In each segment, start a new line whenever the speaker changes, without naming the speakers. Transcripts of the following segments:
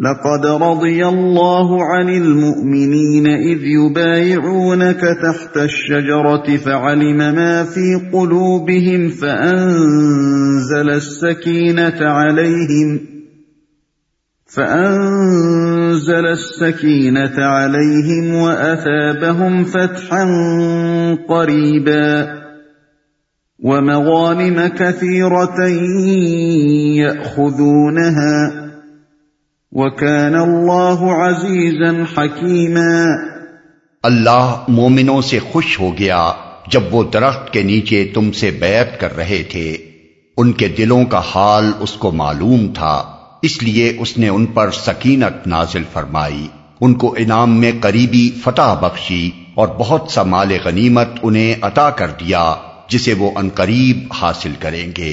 لقد رضي الله عن المؤمنين إذ يبايعونك تحت الشجرة فعلم ما في قلوبهم فأنزل السكينة عليهم فأنزل السكينة عليهم وأثابهم فتحا قريبا ومغانم كثيرة يأخذونها حَكِيمًا
اللہ مومنوں سے خوش ہو گیا جب وہ درخت کے نیچے تم سے بیعت کر رہے تھے ان کے دلوں کا حال اس کو معلوم تھا اس لیے اس نے ان پر سکینت نازل فرمائی ان کو انعام میں قریبی فتح بخشی اور بہت سا مال غنیمت انہیں عطا کر دیا جسے وہ قریب حاصل کریں گے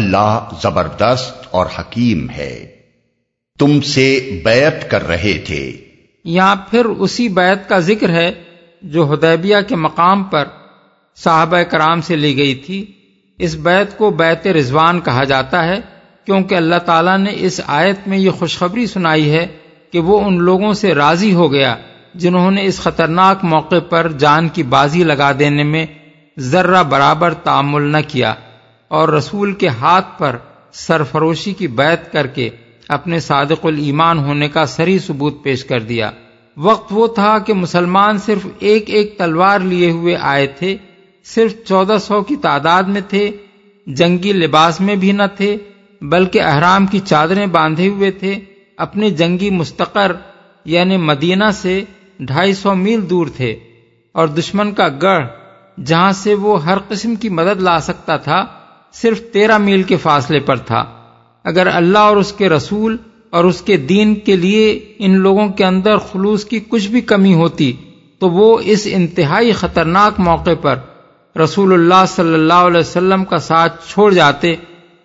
اللہ زبردست اور حکیم ہے تم سے بیعت کر رہے تھے
یا پھر اسی بیعت کا ذکر ہے جو ہدیبیہ کے مقام پر صحابہ کرام سے لی گئی تھی اس بیت کو بیت رضوان کہا جاتا ہے کیونکہ اللہ تعالیٰ نے اس آیت میں یہ خوشخبری سنائی ہے کہ وہ ان لوگوں سے راضی ہو گیا جنہوں نے اس خطرناک موقع پر جان کی بازی لگا دینے میں ذرہ برابر تعامل نہ کیا اور رسول کے ہاتھ پر سرفروشی کی بیت کر کے اپنے صادق الایمان ہونے کا سری ثبوت پیش کر دیا وقت وہ تھا کہ مسلمان صرف ایک ایک تلوار لیے ہوئے آئے تھے صرف چودہ سو کی تعداد میں تھے جنگی لباس میں بھی نہ تھے بلکہ احرام کی چادریں باندھے ہوئے تھے اپنے جنگی مستقر یعنی مدینہ سے ڈھائی سو میل دور تھے اور دشمن کا گڑھ جہاں سے وہ ہر قسم کی مدد لا سکتا تھا صرف تیرہ میل کے فاصلے پر تھا اگر اللہ اور اس کے رسول اور اس کے دین کے لیے ان لوگوں کے اندر خلوص کی کچھ بھی کمی ہوتی تو وہ اس انتہائی خطرناک موقع پر رسول اللہ صلی اللہ علیہ وسلم کا ساتھ چھوڑ جاتے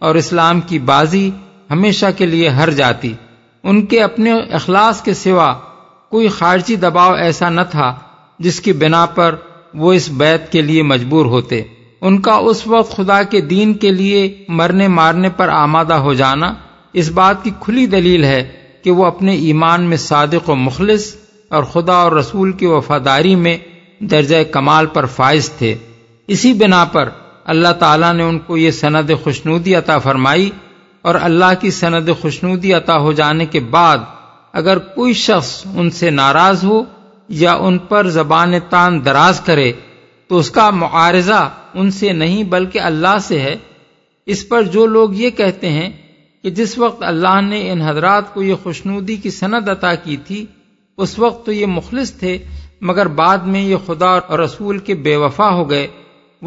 اور اسلام کی بازی ہمیشہ کے لیے ہر جاتی ان کے اپنے اخلاص کے سوا کوئی خارجی دباؤ ایسا نہ تھا جس کی بنا پر وہ اس بیت کے لیے مجبور ہوتے ان کا اس وقت خدا کے دین کے لیے مرنے مارنے پر آمادہ ہو جانا اس بات کی کھلی دلیل ہے کہ وہ اپنے ایمان میں صادق و مخلص اور خدا اور رسول کی وفاداری میں درجہ کمال پر فائز تھے اسی بنا پر اللہ تعالیٰ نے ان کو یہ سند خوشنودی عطا فرمائی اور اللہ کی سند خوشنودی عطا ہو جانے کے بعد اگر کوئی شخص ان سے ناراض ہو یا ان پر زبان تان دراز کرے تو اس کا معارضہ ان سے نہیں بلکہ اللہ سے ہے اس پر جو لوگ یہ کہتے ہیں کہ جس وقت اللہ نے ان حضرات کو یہ خوشنودی کی سند عطا کی تھی اس وقت تو یہ مخلص تھے مگر بعد میں یہ خدا اور رسول کے بے وفا ہو گئے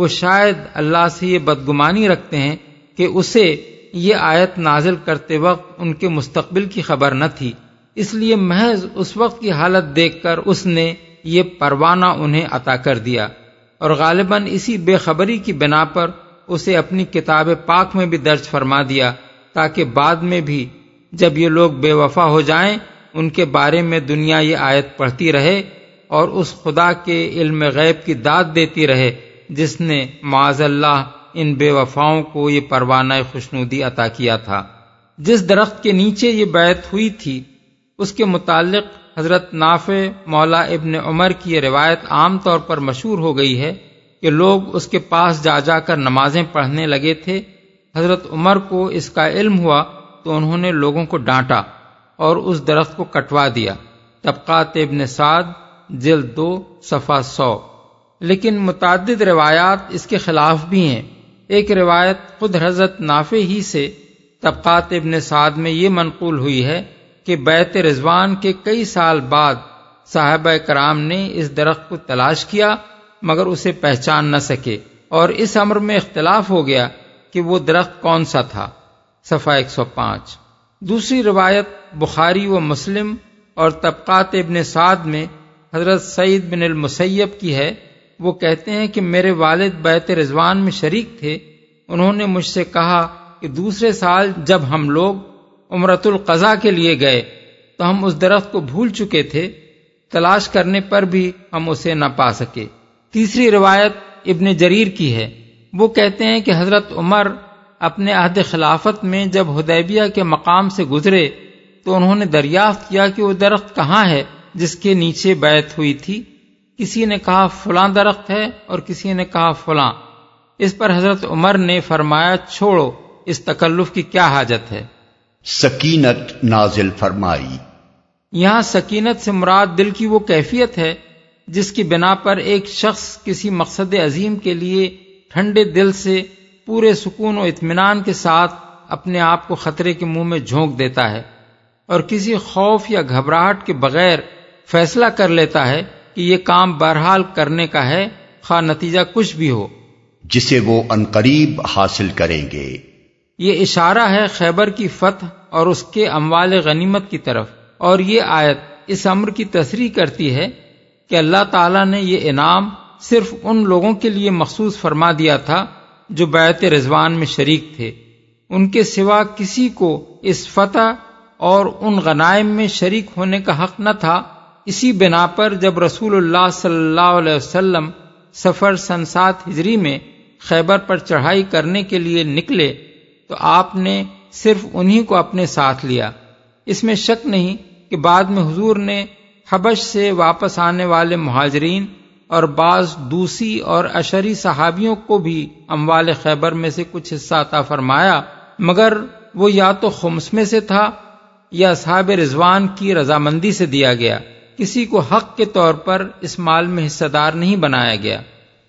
وہ شاید اللہ سے یہ بدگمانی رکھتے ہیں کہ اسے یہ آیت نازل کرتے وقت ان کے مستقبل کی خبر نہ تھی اس لیے محض اس وقت کی حالت دیکھ کر اس نے یہ پروانہ انہیں عطا کر دیا اور غالباً اسی بے خبری کی بنا پر اسے اپنی کتاب پاک میں بھی درج فرما دیا تاکہ بعد میں بھی جب یہ لوگ بے وفا ہو جائیں ان کے بارے میں دنیا یہ آیت پڑھتی رہے اور اس خدا کے علم غیب کی داد دیتی رہے جس نے معاذ اللہ ان بے وفاؤں کو یہ پروانہ خوشنودی عطا کیا تھا جس درخت کے نیچے یہ بیت ہوئی تھی اس کے متعلق حضرت نافع مولا ابن عمر کی یہ روایت عام طور پر مشہور ہو گئی ہے کہ لوگ اس کے پاس جا جا کر نمازیں پڑھنے لگے تھے حضرت عمر کو اس کا علم ہوا تو انہوں نے لوگوں کو ڈانٹا اور اس درخت کو کٹوا دیا طبقات ابن سعد جلد دو صفا سو لیکن متعدد روایات اس کے خلاف بھی ہیں ایک روایت خود حضرت نافع ہی سے طبقات ابن سعد میں یہ منقول ہوئی ہے کہ بیت رضوان کے کئی سال بعد صاحبہ کرام نے اس درخت کو تلاش کیا مگر اسے پہچان نہ سکے اور اس امر میں اختلاف ہو گیا کہ وہ درخت کون سا تھا صفا ایک سو پانچ دوسری روایت بخاری و مسلم اور طبقات ابن سعد میں حضرت سعید بن المسیب کی ہے وہ کہتے ہیں کہ میرے والد بیت رضوان میں شریک تھے انہوں نے مجھ سے کہا کہ دوسرے سال جب ہم لوگ عمرت القضا کے لیے گئے تو ہم اس درخت کو بھول چکے تھے تلاش کرنے پر بھی ہم اسے نہ پا سکے تیسری روایت ابن جریر کی ہے وہ کہتے ہیں کہ حضرت عمر اپنے عہد خلافت میں جب ہدیبیہ کے مقام سے گزرے تو انہوں نے دریافت کیا کہ وہ درخت کہاں ہے جس کے نیچے بیت ہوئی تھی کسی نے کہا فلاں درخت ہے اور کسی نے کہا فلاں اس پر حضرت عمر نے فرمایا چھوڑو اس تکلف کی کیا حاجت ہے
سکینت نازل فرمائی
یہاں سکینت سے مراد دل کی وہ کیفیت ہے جس کی بنا پر ایک شخص کسی مقصد عظیم کے لیے ٹھنڈے دل سے پورے سکون و اطمینان کے ساتھ اپنے آپ کو خطرے کے منہ میں جھونک دیتا ہے اور کسی خوف یا گھبراہٹ کے بغیر فیصلہ کر لیتا ہے کہ یہ کام بہرحال کرنے کا ہے خواہ نتیجہ کچھ بھی ہو
جسے وہ انقریب حاصل کریں گے
یہ اشارہ ہے خیبر کی فتح اور اس کے اموال غنیمت کی طرف اور یہ آیت اس امر کی تصریح کرتی ہے کہ اللہ تعالیٰ نے یہ انعام صرف ان لوگوں کے لیے مخصوص فرما دیا تھا جو بیت رضوان میں شریک تھے ان کے سوا کسی کو اس فتح اور ان غنائم میں شریک ہونے کا حق نہ تھا اسی بنا پر جب رسول اللہ صلی اللہ علیہ وسلم سفر سنسات ہجری میں خیبر پر چڑھائی کرنے کے لیے نکلے تو آپ نے صرف انہی کو اپنے ساتھ لیا اس میں شک نہیں کہ بعد میں حضور نے حبش سے واپس آنے والے مہاجرین اور بعض دوسری اور اشری صحابیوں کو بھی اموال خیبر میں سے کچھ حصہ عطا فرمایا مگر وہ یا تو خمس میں سے تھا یا صحاب رضوان کی رضامندی سے دیا گیا کسی کو حق کے طور پر اس مال میں حصہ دار نہیں بنایا گیا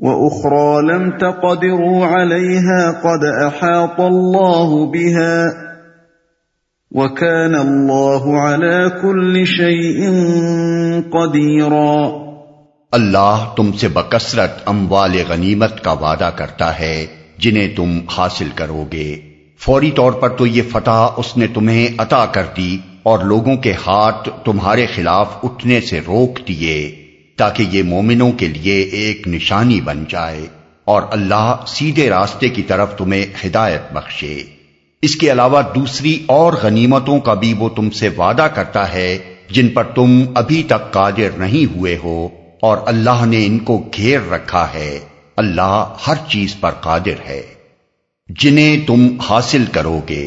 واخرى لم تقدروا عليها قد احاط الله بها وكان الله على كل شيء قدير اللہ
تم سے بکثرت اموال غنیمت کا وعدہ کرتا ہے جنہیں تم حاصل کرو گے فوری طور پر تو یہ فتح اس نے تمہیں عطا کر دی اور لوگوں کے ہاتھ تمہارے خلاف اٹھنے سے روک دیے تاکہ یہ مومنوں کے لیے ایک نشانی بن جائے اور اللہ سیدھے راستے کی طرف تمہیں ہدایت بخشے اس کے علاوہ دوسری اور غنیمتوں کا بھی وہ تم سے وعدہ کرتا ہے جن پر تم ابھی تک قادر نہیں ہوئے ہو اور اللہ نے ان کو گھیر رکھا ہے اللہ ہر چیز پر قادر ہے جنہیں تم حاصل کرو گے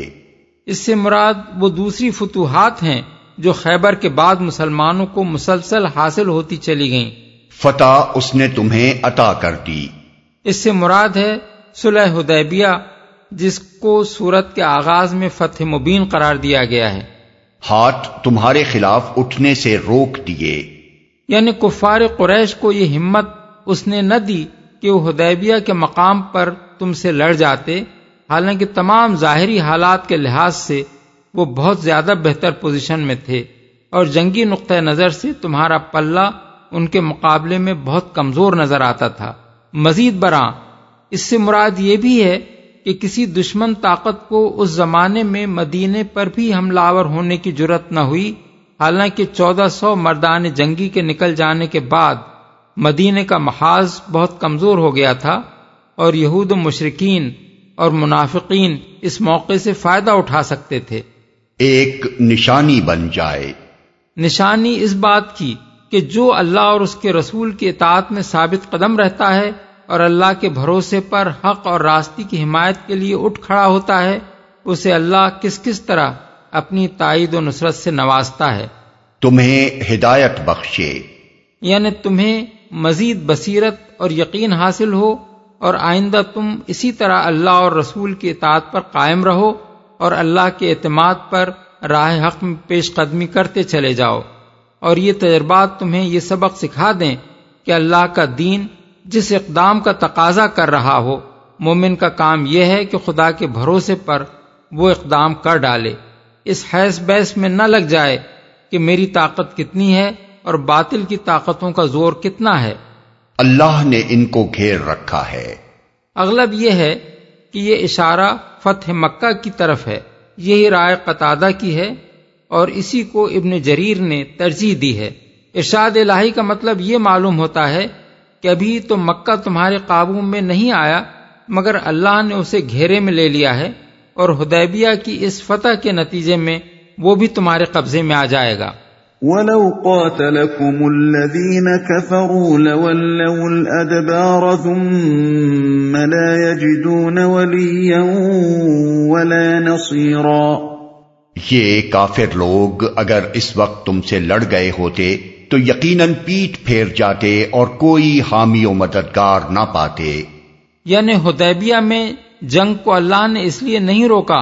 اس سے مراد وہ دوسری فتوحات ہیں جو خیبر کے بعد مسلمانوں کو مسلسل حاصل ہوتی چلی گئیں
فتح اس نے تمہیں عطا کر دی
اس سے مراد ہے صلح حدیبیہ جس کو کے آغاز میں فتح مبین قرار دیا گیا ہے
ہاتھ تمہارے خلاف اٹھنے سے روک دیے
یعنی کفار قریش کو یہ ہمت اس نے نہ دی کہ وہ حدیبیہ کے مقام پر تم سے لڑ جاتے حالانکہ تمام ظاہری حالات کے لحاظ سے وہ بہت زیادہ بہتر پوزیشن میں تھے اور جنگی نقطہ نظر سے تمہارا پلہ ان کے مقابلے میں بہت کمزور نظر آتا تھا مزید برآں اس سے مراد یہ بھی ہے کہ کسی دشمن طاقت کو اس زمانے میں مدینے پر بھی حملہ آور ہونے کی جرت نہ ہوئی حالانکہ چودہ سو مردان جنگی کے نکل جانے کے بعد مدینے کا محاذ بہت کمزور ہو گیا تھا اور یہود و مشرقین اور منافقین اس موقع سے فائدہ اٹھا سکتے تھے
ایک نشانی بن جائے
نشانی اس بات کی کہ جو اللہ اور اس کے رسول کے اطاعت میں ثابت قدم رہتا ہے اور اللہ کے بھروسے پر حق اور راستے کی حمایت کے لیے اٹھ کھڑا ہوتا ہے اسے اللہ کس کس طرح اپنی تائید و نصرت سے نوازتا ہے
تمہیں ہدایت بخشے
یعنی تمہیں مزید بصیرت اور یقین حاصل ہو اور آئندہ تم اسی طرح اللہ اور رسول کے اطاعت پر قائم رہو اور اللہ کے اعتماد پر راہ حق میں پیش قدمی کرتے چلے جاؤ اور یہ تجربات تمہیں یہ سبق سکھا دیں کہ اللہ کا دین جس اقدام کا تقاضا کر رہا ہو مومن کا کام یہ ہے کہ خدا کے بھروسے پر وہ اقدام کر ڈالے اس حیث بیس میں نہ لگ جائے کہ میری طاقت کتنی ہے اور باطل کی طاقتوں کا زور کتنا ہے
اللہ نے ان کو گھیر رکھا ہے
اغلب یہ ہے کہ یہ اشارہ فتح مکہ کی طرف ہے یہی رائے قطادہ کی ہے اور اسی کو ابن جریر نے ترجیح دی ہے ارشاد الہی کا مطلب یہ معلوم ہوتا ہے کہ ابھی تو مکہ تمہارے قابو میں نہیں آیا مگر اللہ نے اسے گھیرے میں لے لیا ہے اور ہدیبیہ کی اس فتح کے نتیجے میں وہ بھی تمہارے قبضے میں آ جائے گا
وَلَوْ قَاتَلَكُمُ الَّذِينَ كَفَرُوا لَوَلَّوْا الْأَدْبَارَ ثُمَّ لَا يَجِدُونَ وَلِيًّا وَلَا نَصِيرًا یہ کافر
لوگ اگر اس وقت تم سے لڑ گئے ہوتے تو یقیناً پیٹ پھیر جاتے اور کوئی حامی و مددگار نہ پاتے
یعنی حدیبیہ میں جنگ کو اللہ نے اس لیے نہیں روکا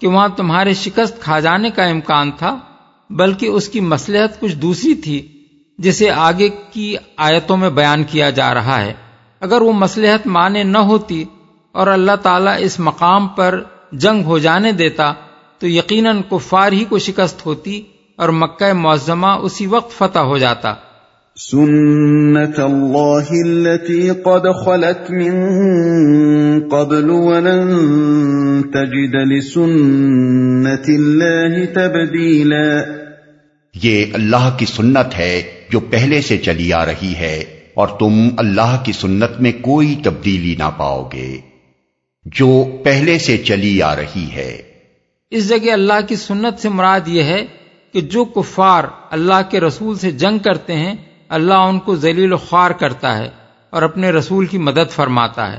کہ وہاں تمہارے شکست کھا جانے کا امکان تھا بلکہ اس کی مسلحت کچھ دوسری تھی جسے آگے کی آیتوں میں بیان کیا جا رہا ہے اگر وہ مسلحت معنی نہ ہوتی اور اللہ تعالیٰ اس مقام پر جنگ ہو جانے دیتا تو یقیناً کفار ہی کو شکست ہوتی اور مکہ معظمہ اسی وقت فتح ہو جاتا
سنت اللہ اللہ قد خلت من قبل ولن تجد لسنت تبدیلا
یہ اللہ کی سنت ہے جو پہلے سے چلی آ رہی ہے اور تم اللہ کی سنت میں کوئی تبدیلی نہ پاؤ گے جو پہلے سے چلی آ رہی ہے
اس جگہ اللہ کی سنت سے مراد یہ ہے کہ جو کفار اللہ کے رسول سے جنگ کرتے ہیں اللہ ان کو ذلیل و خوار کرتا ہے اور اپنے رسول کی مدد فرماتا ہے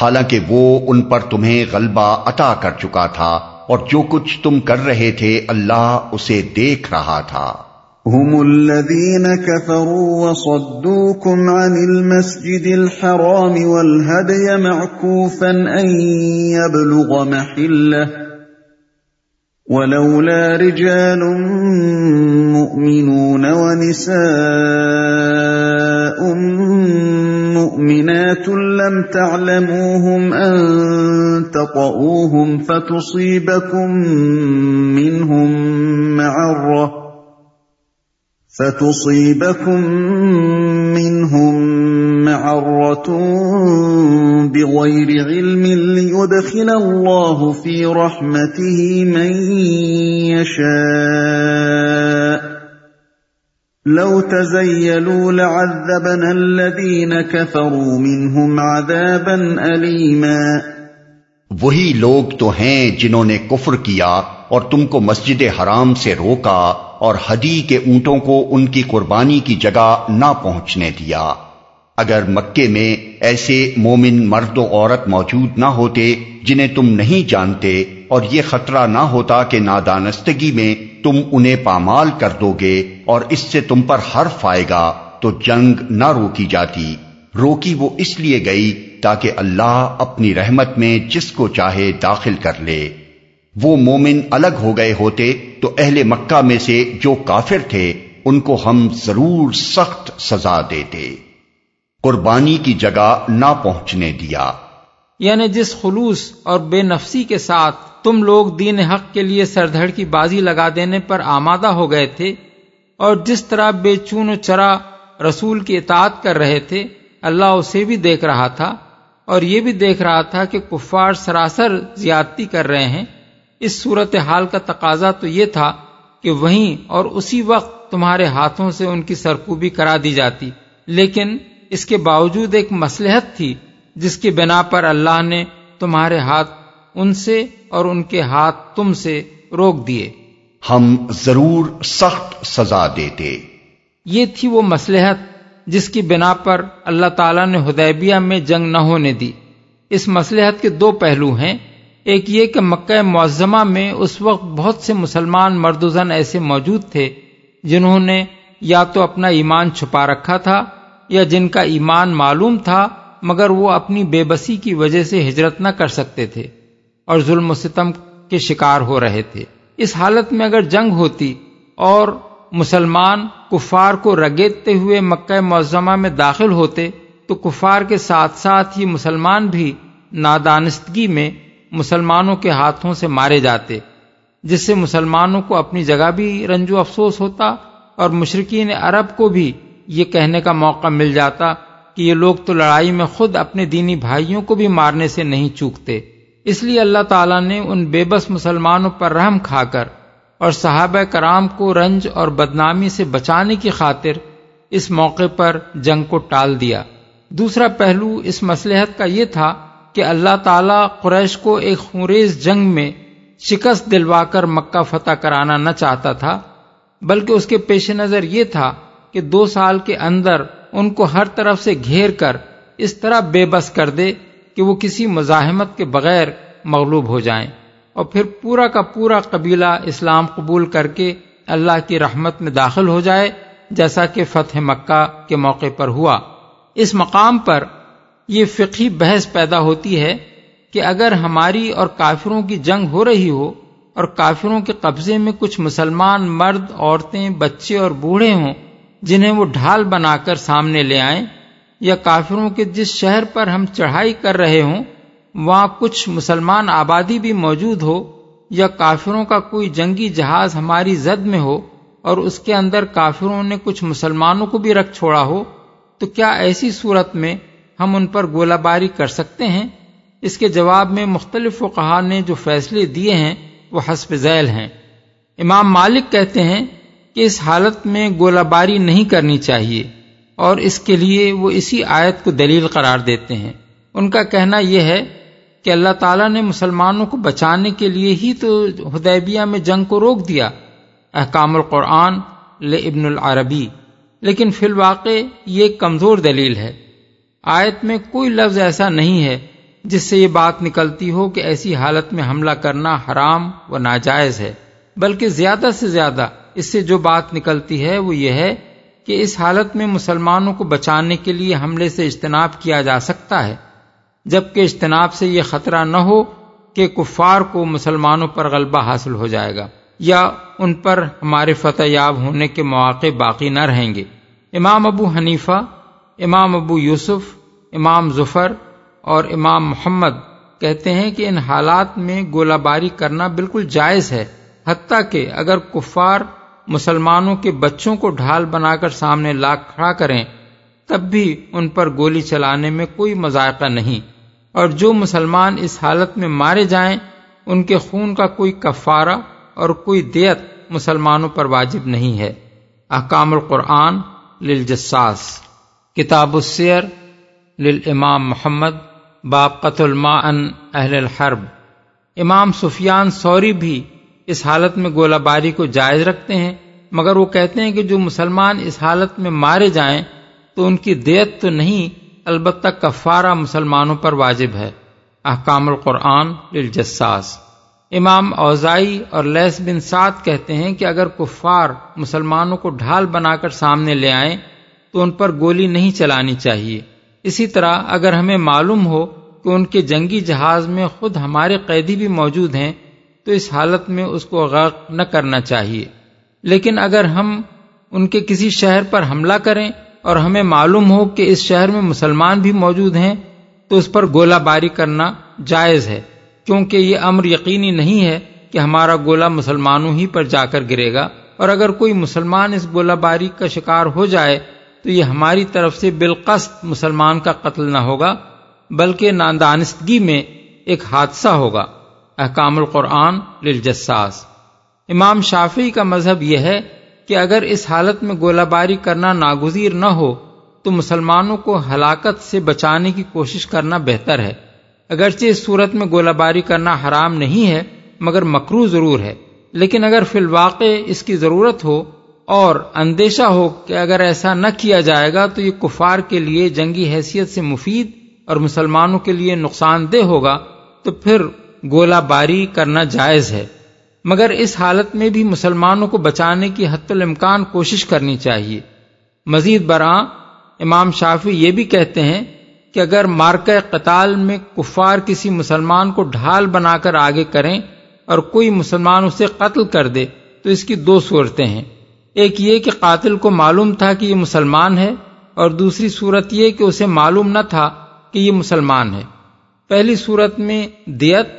حالانکہ وہ ان پر تمہیں غلبہ عطا کر چکا تھا اور جو کچھ تم کر رہے تھے اللہ اسے دیکھ رہا تھا هم الذين كفروا وصدوكم عن المسجد الحرام والهدي معكوفا أن يبلغ محله ولولا رجال
مؤمنون ونساء مؤمنون مؤمنات لم تعلموهم أن تطؤوهم فتصيبكم منهم معرة فتصيبكم منهم معرة بغير علم ليدخل الله في رحمته من يشاء لو لعذبنا منهم عذابا
وہی لوگ تو ہیں جنہوں نے کفر کیا اور تم کو مسجد حرام سے روکا اور حدی کے اونٹوں کو ان کی قربانی کی جگہ نہ پہنچنے دیا اگر مکے میں ایسے مومن مرد و عورت موجود نہ ہوتے جنہیں تم نہیں جانتے اور یہ خطرہ نہ ہوتا کہ نادانستگی میں تم انہیں پامال کر دو گے اور اس سے تم پر حرف آئے گا تو جنگ نہ روکی جاتی روکی وہ اس لیے گئی تاکہ اللہ اپنی رحمت میں جس کو چاہے داخل کر لے وہ مومن الگ ہو گئے ہوتے تو اہل مکہ میں سے جو کافر تھے ان کو ہم ضرور سخت سزا دیتے قربانی کی جگہ نہ پہنچنے دیا
یعنی جس خلوص اور بے نفسی کے ساتھ تم لوگ دین حق کے لیے سردھڑ کی بازی لگا دینے پر آمادہ ہو گئے تھے اور جس طرح بے چون و چرا رسول کی اطاعت کر رہے تھے اللہ اسے بھی دیکھ رہا تھا اور یہ بھی دیکھ رہا تھا کہ کفار سراسر زیادتی کر رہے ہیں اس صورت حال کا تقاضا تو یہ تھا کہ وہیں اور اسی وقت تمہارے ہاتھوں سے ان کی سرکوبی کرا دی جاتی لیکن اس کے باوجود ایک مسلحت تھی جس کی بنا پر اللہ نے تمہارے ہاتھ ان سے اور ان کے ہاتھ تم سے روک دیے
ہم ضرور سخت سزا دیتے
یہ تھی وہ مسلحت جس کی بنا پر اللہ تعالیٰ نے ہدیبیہ میں جنگ نہ ہونے دی اس مسلحت کے دو پہلو ہیں ایک یہ کہ مکہ معظمہ میں اس وقت بہت سے مسلمان مرد زن ایسے موجود تھے جنہوں نے یا تو اپنا ایمان چھپا رکھا تھا یا جن کا ایمان معلوم تھا مگر وہ اپنی بے بسی کی وجہ سے ہجرت نہ کر سکتے تھے اور ظلم و ستم کے شکار ہو رہے تھے اس حالت میں اگر جنگ ہوتی اور مسلمان کفار کو رگیتتے ہوئے مکہ معظمہ میں داخل ہوتے تو کفار کے ساتھ ساتھ ہی مسلمان بھی نادانستگی میں مسلمانوں کے ہاتھوں سے مارے جاتے جس سے مسلمانوں کو اپنی جگہ بھی رنجو افسوس ہوتا اور مشرقین عرب کو بھی یہ کہنے کا موقع مل جاتا کہ یہ لوگ تو لڑائی میں خود اپنے دینی بھائیوں کو بھی مارنے سے نہیں چوکتے اس لیے اللہ تعالیٰ نے ان بے بس مسلمانوں پر رحم کھا کر اور صحابہ کرام کو رنج اور بدنامی سے بچانے کی خاطر اس موقع پر جنگ کو ٹال دیا دوسرا پہلو اس مسلحت کا یہ تھا کہ اللہ تعالیٰ قریش کو ایک خوریز جنگ میں شکست دلوا کر مکہ فتح کرانا نہ چاہتا تھا بلکہ اس کے پیش نظر یہ تھا کہ دو سال کے اندر ان کو ہر طرف سے گھیر کر اس طرح بے بس کر دے کہ وہ کسی مزاحمت کے بغیر مغلوب ہو جائیں اور پھر پورا کا پورا قبیلہ اسلام قبول کر کے اللہ کی رحمت میں داخل ہو جائے جیسا کہ فتح مکہ کے موقع پر ہوا اس مقام پر یہ فقہی بحث پیدا ہوتی ہے کہ اگر ہماری اور کافروں کی جنگ ہو رہی ہو اور کافروں کے قبضے میں کچھ مسلمان مرد عورتیں بچے اور بوڑھے ہوں جنہیں وہ ڈھال بنا کر سامنے لے آئیں یا کافروں کے جس شہر پر ہم چڑھائی کر رہے ہوں وہاں کچھ مسلمان آبادی بھی موجود ہو یا کافروں کا کوئی جنگی جہاز ہماری زد میں ہو اور اس کے اندر کافروں نے کچھ مسلمانوں کو بھی رکھ چھوڑا ہو تو کیا ایسی صورت میں ہم ان پر گولہ باری کر سکتے ہیں اس کے جواب میں مختلف فقہ نے جو فیصلے دیے ہیں وہ حسب ذیل ہیں امام مالک کہتے ہیں کہ اس حالت میں گولہ باری نہیں کرنی چاہیے اور اس کے لیے وہ اسی آیت کو دلیل قرار دیتے ہیں ان کا کہنا یہ ہے کہ اللہ تعالیٰ نے مسلمانوں کو بچانے کے لیے ہی تو ہدیبیہ میں جنگ کو روک دیا احکام القرآن ابن العربی لیکن فی الواقع یہ کمزور دلیل ہے آیت میں کوئی لفظ ایسا نہیں ہے جس سے یہ بات نکلتی ہو کہ ایسی حالت میں حملہ کرنا حرام و ناجائز ہے بلکہ زیادہ سے زیادہ اس سے جو بات نکلتی ہے وہ یہ ہے کہ اس حالت میں مسلمانوں کو بچانے کے لیے حملے سے اجتناب کیا جا سکتا ہے جبکہ اجتناب سے یہ خطرہ نہ ہو کہ کفار کو مسلمانوں پر غلبہ حاصل ہو جائے گا یا ان پر ہمارے فتح یاب ہونے کے مواقع باقی نہ رہیں گے امام ابو حنیفہ امام ابو یوسف امام ظفر اور امام محمد کہتے ہیں کہ ان حالات میں گولہ باری کرنا بالکل جائز ہے حتیٰ کہ اگر کفار مسلمانوں کے بچوں کو ڈھال بنا کر سامنے لاکھ کھڑا کریں تب بھی ان پر گولی چلانے میں کوئی مذائقہ نہیں اور جو مسلمان اس حالت میں مارے جائیں ان کے خون کا کوئی کفارہ اور کوئی دیت مسلمانوں پر واجب نہیں ہے احکام القرآن للجساس کتاب السیر محمد باب قتل ما ان اہل الحرب امام سفیان سوری بھی اس حالت میں گولہ باری کو جائز رکھتے ہیں مگر وہ کہتے ہیں کہ جو مسلمان اس حالت میں مارے جائیں تو ان کی دیت تو نہیں البتہ کفارہ مسلمانوں پر واجب ہے احکام القرآن للجساس امام اوزائی اور لیس بن سعد کہتے ہیں کہ اگر کفار مسلمانوں کو ڈھال بنا کر سامنے لے آئیں تو ان پر گولی نہیں چلانی چاہیے اسی طرح اگر ہمیں معلوم ہو کہ ان کے جنگی جہاز میں خود ہمارے قیدی بھی موجود ہیں تو اس حالت میں اس کو غرق نہ کرنا چاہیے لیکن اگر ہم ان کے کسی شہر پر حملہ کریں اور ہمیں معلوم ہو کہ اس شہر میں مسلمان بھی موجود ہیں تو اس پر گولہ باری کرنا جائز ہے کیونکہ یہ امر یقینی نہیں ہے کہ ہمارا گولہ مسلمانوں ہی پر جا کر گرے گا اور اگر کوئی مسلمان اس گولہ باری کا شکار ہو جائے تو یہ ہماری طرف سے بالقصد مسلمان کا قتل نہ ہوگا بلکہ ناندانستگی میں ایک حادثہ ہوگا احکام القرآن للجساس امام شافی کا مذہب یہ ہے کہ اگر اس حالت میں گولہ باری کرنا ناگزیر نہ ہو تو مسلمانوں کو ہلاکت سے بچانے کی کوشش کرنا بہتر ہے اگرچہ اس صورت میں گولہ باری کرنا حرام نہیں ہے مگر مکرو ضرور ہے لیکن اگر فی الواقع اس کی ضرورت ہو اور اندیشہ ہو کہ اگر ایسا نہ کیا جائے گا تو یہ کفار کے لیے جنگی حیثیت سے مفید اور مسلمانوں کے لیے نقصان دہ ہوگا تو پھر گولہ باری کرنا جائز ہے مگر اس حالت میں بھی مسلمانوں کو بچانے کی حت الامکان کوشش کرنی چاہیے مزید برآں امام شافی یہ بھی کہتے ہیں کہ اگر مارکہ قتال میں کفار کسی مسلمان کو ڈھال بنا کر آگے کریں اور کوئی مسلمان اسے قتل کر دے تو اس کی دو صورتیں ہیں ایک یہ کہ قاتل کو معلوم تھا کہ یہ مسلمان ہے اور دوسری صورت یہ کہ اسے معلوم نہ تھا کہ یہ مسلمان ہے پہلی صورت میں دیت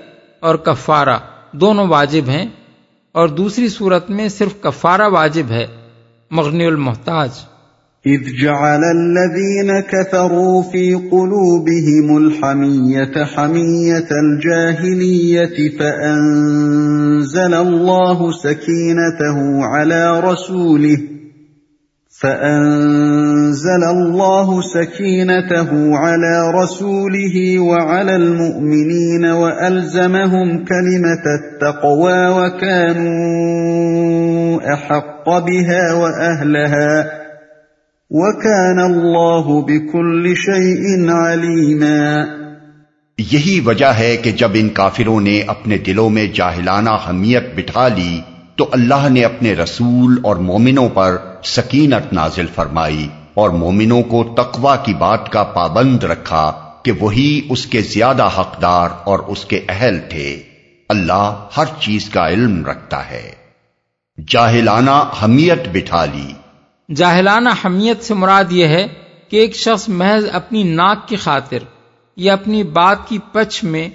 اور کفارہ دونوں واجب ہیں اور دوسری صورت میں صرف کفارہ واجب ہے مغنی
المحتاج اذ جعل الذين كفروا في قلوبهم الحمية حمية الجاهلية فأنزل الله سكينته على رسوله فأنزل الله سكينته على رسوله وعلى المؤمنين وألزمهم كلمة التقوى وكانوا أحق بها وأهلها وكان الله بكل شيء عليما
یہی وجہ ہے کہ جب ان کافروں نے اپنے دلوں میں جاہلانہ حمیت بٹھا لی تو اللہ نے اپنے رسول اور مومنوں پر سکینت نازل فرمائی اور مومنوں کو تقوا کی بات کا پابند رکھا کہ وہی اس کے زیادہ حقدار اور اس کے اہل تھے اللہ ہر چیز کا علم رکھتا ہے جاہلانہ حمیت بٹھا لی
جاہلانہ حمیت سے مراد یہ ہے کہ ایک شخص محض اپنی ناک کی خاطر یا اپنی بات کی پچھ میں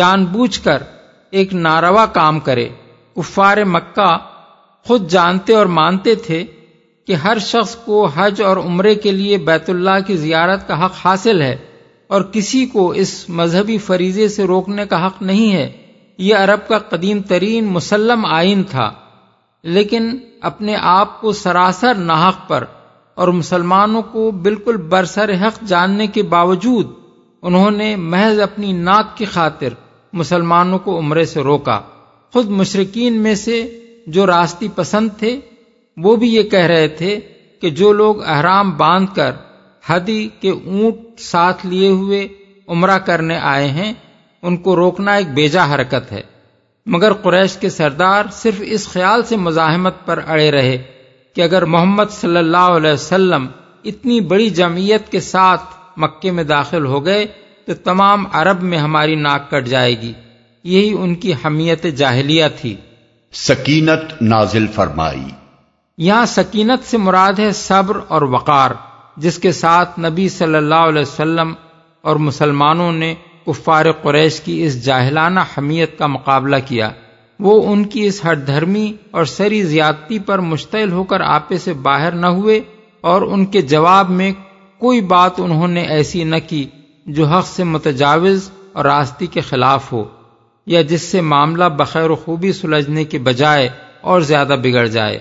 جان بوجھ کر ایک ناروا کام کرے کفار مکہ خود جانتے اور مانتے تھے کہ ہر شخص کو حج اور عمرے کے لیے بیت اللہ کی زیارت کا حق حاصل ہے اور کسی کو اس مذہبی فریضے سے روکنے کا حق نہیں ہے یہ عرب کا قدیم ترین مسلم آئین تھا لیکن اپنے آپ کو سراسر ناحق پر اور مسلمانوں کو بالکل برسر حق جاننے کے باوجود انہوں نے محض اپنی ناک کی خاطر مسلمانوں کو عمرے سے روکا خود مشرقین میں سے جو راستی پسند تھے وہ بھی یہ کہہ رہے تھے کہ جو لوگ احرام باندھ کر حدی کے اونٹ ساتھ لیے ہوئے عمرہ کرنے آئے ہیں ان کو روکنا ایک بیجا حرکت ہے مگر قریش کے سردار صرف اس خیال سے مزاحمت پر اڑے رہے کہ اگر محمد صلی اللہ علیہ وسلم اتنی بڑی جمعیت کے ساتھ مکے میں داخل ہو گئے تو تمام عرب میں ہماری ناک کٹ جائے گی یہی ان کی حمیت جاہلیہ تھی
سکینت نازل فرمائی
یہاں سکینت سے مراد ہے صبر اور وقار جس کے ساتھ نبی صلی اللہ علیہ وسلم اور مسلمانوں نے کفار قریش کی اس جاہلانہ حمیت کا مقابلہ کیا وہ ان کی اس ہر دھرمی اور سری زیادتی پر مشتعل ہو کر آپے سے باہر نہ ہوئے اور ان کے جواب میں کوئی بات انہوں نے ایسی نہ کی جو حق سے متجاوز اور راستی کے خلاف ہو یا جس سے معاملہ بخیر و خوبی سلجھنے کے بجائے اور زیادہ بگڑ جائے